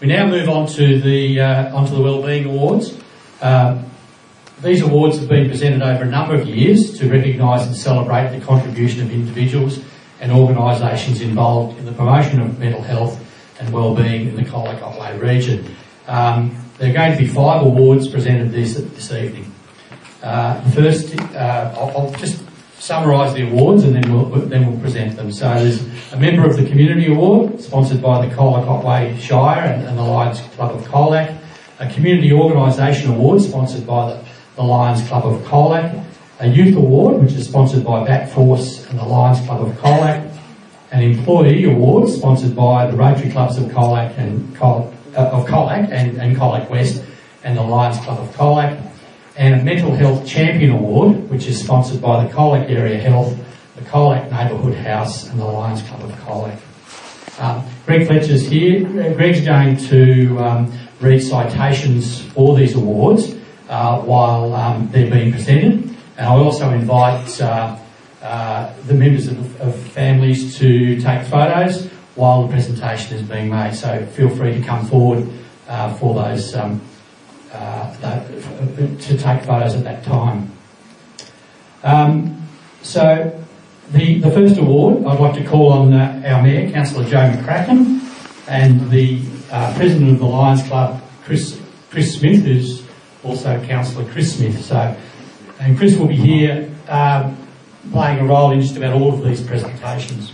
We now move on to the uh, onto the Wellbeing Awards. Um, these awards have been presented over a number of years to recognise and celebrate the contribution of individuals and organisations involved in the promotion of mental health and wellbeing in the Colac Otway region. Um, there are going to be five awards presented this, this evening. Uh, first, uh, I'll, I'll, just summarise the awards and then we'll, then we'll present them. So there's a Member of the Community Award, sponsored by the Colac Otway Shire and, and the Lions Club of Colac. A Community Organisation Award, sponsored by the, the Lions Club of Colac. A Youth Award, which is sponsored by Backforce and the Lions Club of Colac. An Employee Award, sponsored by the Rotary Clubs of Colac and Colac, uh, of Colac and, and Colac West and the Lions Club of Colac and a Mental Health Champion Award, which is sponsored by the Colac Area Health, the Colac Neighbourhood House, and the Lions Club of Colac. Um, Greg Fletcher's here. Greg's going to um, read citations for these awards uh, while um, they're being presented. And I also invite uh, uh, the members of, of, families to take photos while the presentation is being made. So feel free to come forward uh, for those um, uh, to take photos at that time. Um, so the, the first award, I'd like to call on uh, our Mayor, Councillor Joe McCracken, and the uh, President of the Lions Club, Chris, Chris Smith, who's also Councillor Chris Smith. So, and Chris will be here um, playing a role in just about all of these presentations.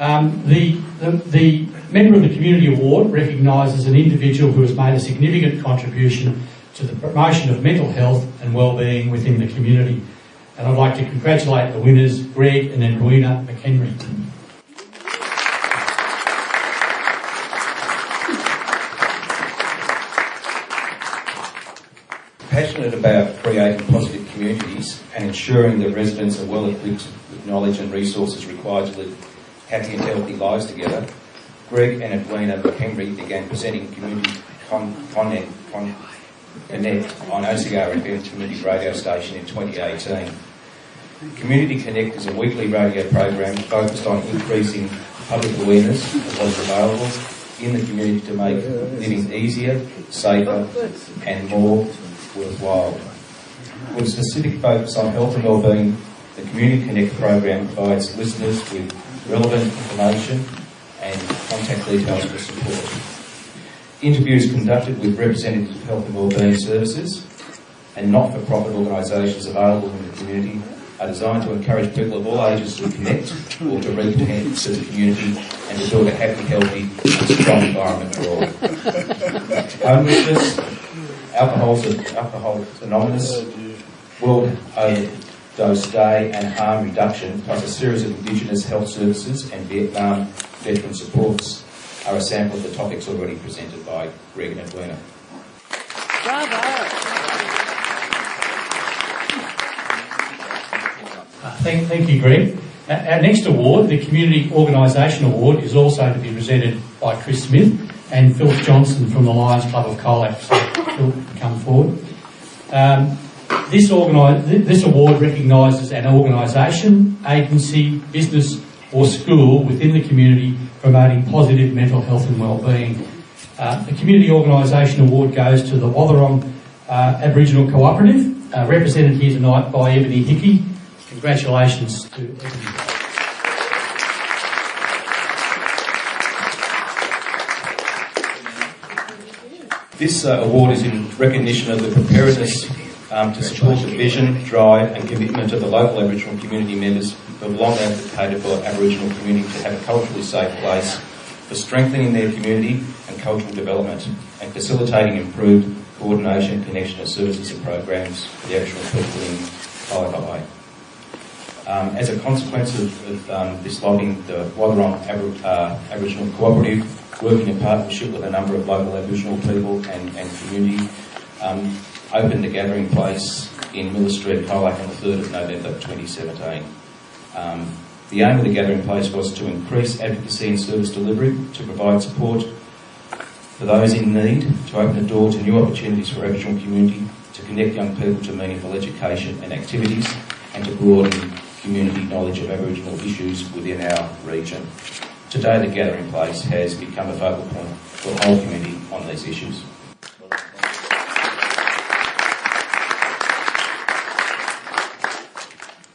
Um, the, the, the, member of the Community Award recognises an individual who has made a significant contribution to the promotion of mental health and well-being within the community. And I'd like to congratulate the winners, Greg and Edwina McHenry. Passionate about creating positive communities and ensuring that residents are well equipped with knowledge and resources required to live happy and healthy lives together, Greg and Edwina McHenry began presenting community con- content, con- Connect on OCR FM community radio station in 2018. Community Connect is a weekly radio program focused on increasing public awareness of what is available in the community to make living easier, safer and more worthwhile. With a specific focus on health and wellbeing, the Community Connect program provides listeners with relevant information and contact details for support. Interviews conducted with representatives of health and wellbeing services and not-for-profit organisations available in the community are designed to encourage people of all ages to connect or to reconnect to the community and to build a happy, healthy and strong environment for all. Homelessness, Alcoholics Anonymous, World Overdose Day and Harm Reduction, plus a series of Indigenous health services and Vietnam veteran supports are a sample of the topics already presented by Greg and Edwina. Bravo! Uh, thank, thank you, Greg. Uh, our next award, the Community Organisation Award, is also to be presented by Chris Smith and Phil Johnson from the Lions Club of Colac. So, Phil, come forward. Um, this, this award recognises an organisation, agency, business or school within the community promoting positive mental health and wellbeing. Uh, the Community Organisation Award goes to the Wathaurong uh, Aboriginal Cooperative, uh, represented here tonight by Ebony Hickey. Congratulations to Ebony. This uh, award is in recognition of the preparedness um, to support the vision, drive and commitment of the local Aboriginal community members who have long advocated for Aboriginal community to have a culturally safe place for strengthening their community and cultural development and facilitating improved coordination, connection of services and programs for the Aboriginal people in Colac um, as a consequence of, of um, this lobbying, the Wathaurong Abor- uh, Aboriginal Cooperative, working in partnership with a number of local Aboriginal people and, and community, um, opened a gathering place in Miller Street, Colac on the 3rd of November 2017. Um, the aim of the gathering place was to increase advocacy and service delivery, to provide support for those in need, to open the door to new opportunities for Aboriginal community, to connect young people to meaningful education and activities, and to broaden community knowledge of Aboriginal issues within our region. Today, the gathering place has become a focal point for the whole community on these issues.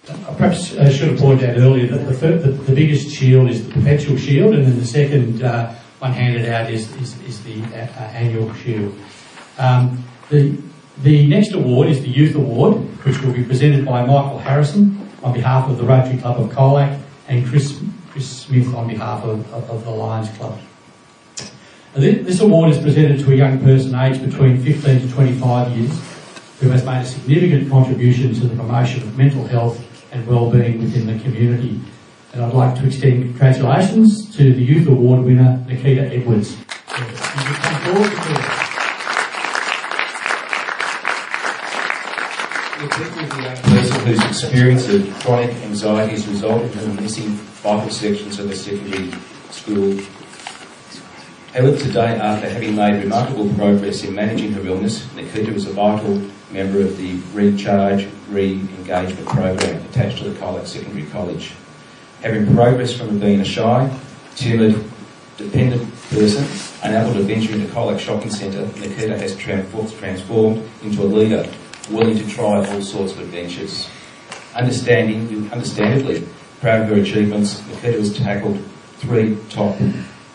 I perhaps I should have pointed out earlier that the, fir- the, the biggest shield is the perpetual shield, and then the second uh, one handed out is, is, is the uh, uh, annual shield. Um, the, the next award is the Youth Award, which will be presented by Michael Harrison on behalf of the Rotary Club of Colac and Chris, Chris Smith on behalf of, of, of the Lions Club. This award is presented to a young person aged between 15 to 25 years who has made a significant contribution to the promotion of mental health and well-being within the community. And I'd like to extend congratulations to the Youth Award winner, Nikita Edwards. Young person whose experience of chronic anxiety has resulted in missing vital sections of her secondary school. However, today, after having made remarkable progress in managing her illness, Nikita is a vital member of the Recharge Re-Engagement Program attached to the Colac Secondary College. Having progressed from being a shy, timid, dependent person, unable to venture into Colac Shopping Centre, Nikita has transformed into a leader willing to try all sorts of adventures. Understanding, understandably proud of her achievements, Nikita has tackled three top,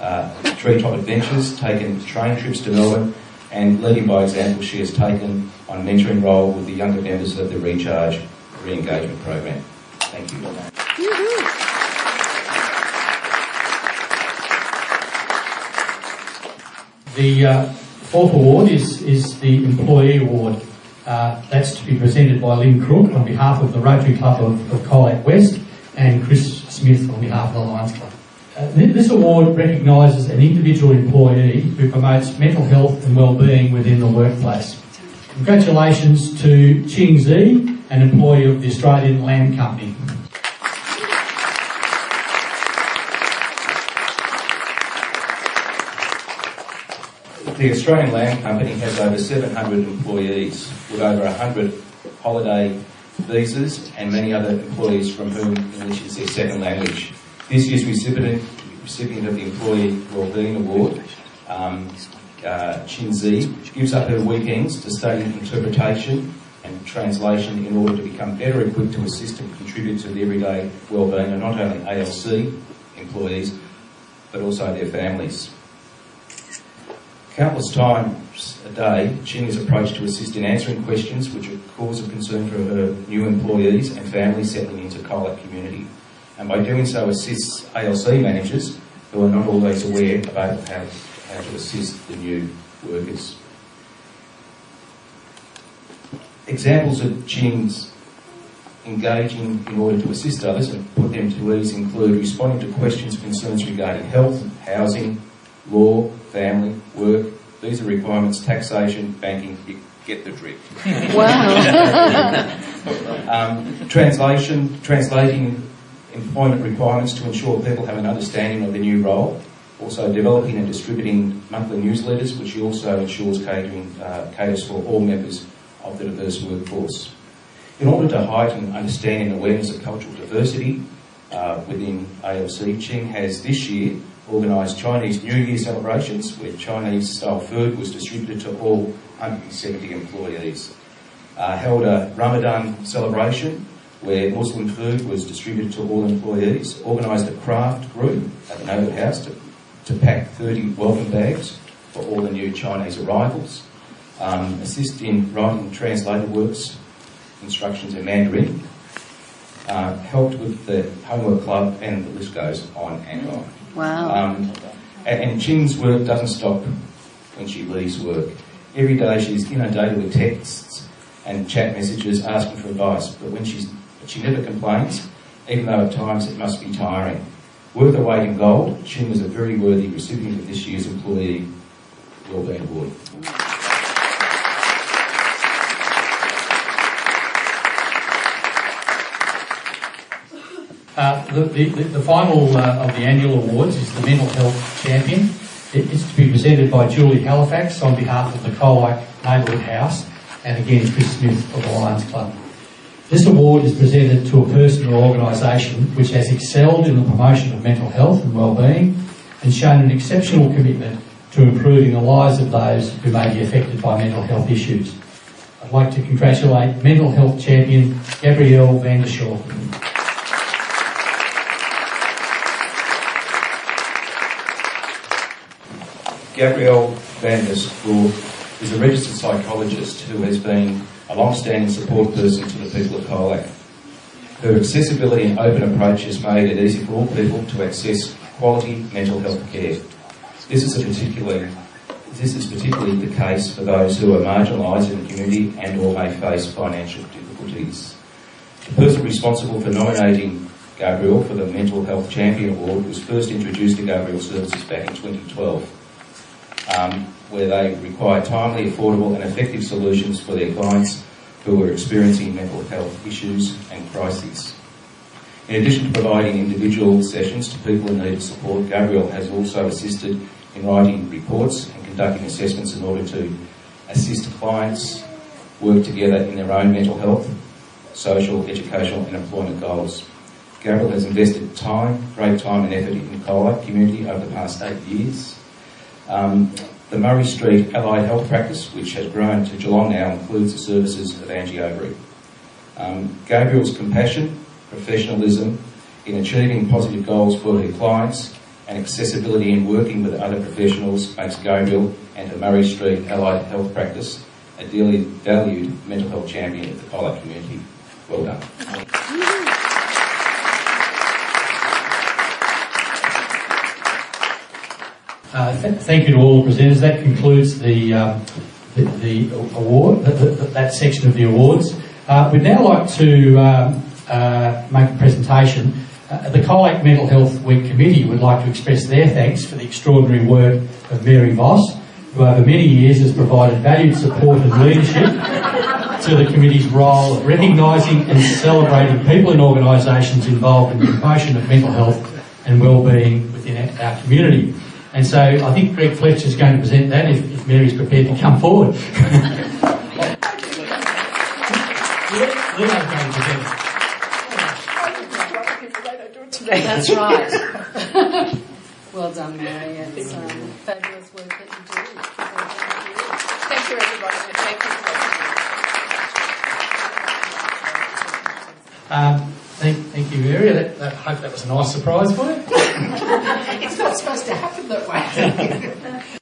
uh, three top adventures, taken train trips to Melbourne, and leading by example, she has taken on mentoring role with the younger members of the Recharge Re-Engagement Program. Thank you. The uh, fourth award is, is the Employee Award. Uh, that's to be presented by Lynn Crook on behalf of the Rotary Club of, of Colac West and Chris Smith on behalf of the Lions Club. Uh, this award recognises an individual employee who promotes mental health and well-being within the workplace. Congratulations to Ching Zi, an employee of the Australian Lamb Company. The Australian Lamb Company has over 700 employees with over 100 holiday visas and many other employees from whom English is their second language. This year's recipient, recipient of the Employee Wellbeing Award, um, uh, Chinzi, gives up her weekends to study interpretation and translation in order to become better equipped to assist and contribute to the everyday wellbeing of not only ALC employees but also their families. Countless times a day, Chin is approached to assist in answering questions which are cause of concern for her new employees and families settling into Colac community. And by doing so assists ALC managers who are not always aware about how, how to assist the new workers. Examples of Chin's engaging in order to assist others and put them to ease include responding to questions and concerns regarding health, housing, law, family, work, visa requirements, taxation, banking, you get the drift. Wow. Um, translation, translating employment requirements to ensure people have an understanding of the new role. Also developing and distributing monthly newsletters, which also ensures catering, uh, caters for all members of the diverse workforce. In order to heighten understanding and awareness of cultural diversity uh, within ALC, Ching has this year organised Chinese New Year celebrations where Chinese style food was distributed to all 170 employees. Uh, held a Ramadan celebration where Muslim food was distributed to all employees. Organised a craft group at the Noble House to, to pack 30 welcome bags for all the new Chinese arrivals. Um, assist in writing translator works instructions in Mandarin, uh, helped with the homework club, and the list goes on and on. Wow. Um, and, and Chin's work doesn't stop when she leaves work. Every day she's inundated with texts and chat messages asking for advice, but when she's, but she never complains, even though at times it must be tiring. Worth her weight in gold, Chin was a very worthy recipient of this year's Employee Wellbeing Award. Uh, the, the, the final uh, of the annual awards is the Mental Health Champion. It is to be presented by Julie Halifax on behalf of the Colac Neighbourhood House and again Chris Smith of the Lions Club. This award is presented to a person or organisation which has excelled in the promotion of mental health and well-being and shown an exceptional commitment to improving the lives of those who may be affected by mental health issues. I'd like to congratulate mental health champion Gabrielle Vandershaw. Gabrielle Van der Spoor is a registered psychologist who has been a long-standing support person to the people of Colac. Her accessibility and open approach has made it easy for all people to access quality mental health care. This is particularly this is particularly the case for those who are marginalised in the community and or may face financial difficulties. The person responsible for nominating Gabrielle for the Mental Health Champion Award was first introduced to Gabrielle Services back in 2012 um, where they require timely, affordable and effective solutions for their clients who are experiencing mental health issues and crises. In addition to providing individual sessions to people in need of support, Gabrielle has also assisted in writing reports and conducting assessments in order to assist clients work together in their own mental health, social, educational and employment goals. Gabrielle has invested time, great time and effort in the Colac community over the past eight years um, the Murray Street Allied Health Practice, which has grown to Geelong now, includes the services of Angie Overy. Um, Gabrielle's compassion, professionalism in achieving positive goals for her clients, and accessibility in working with other professionals makes Gabrielle and her Murray Street Allied Health Practice a dearly valued mental health champion of the Colac community. Well done. Uh, th- thank you to all the presenters. That concludes the, um, the, the award, the, the, that section of the awards. Uh, we'd now like to um, uh, make a presentation. Uh, the Colac Mental Health Week Committee would like to express their thanks for the extraordinary work of Mary Voss, who over many years has provided valued support and leadership to the committee's role of recognising and celebrating people and organisations involved in the promotion of mental health and well-being within our community. And so I think Greg Fletcher is going to present that if, if Mary's prepared to come forward. Leo's going to present. That's right. well done, Mary. It's um, fabulous work that you do. Thank you. Everybody. Thank you Um, thank, thank you, Mary. I hope that was a nice surprise for you. Not supposed to happen that way.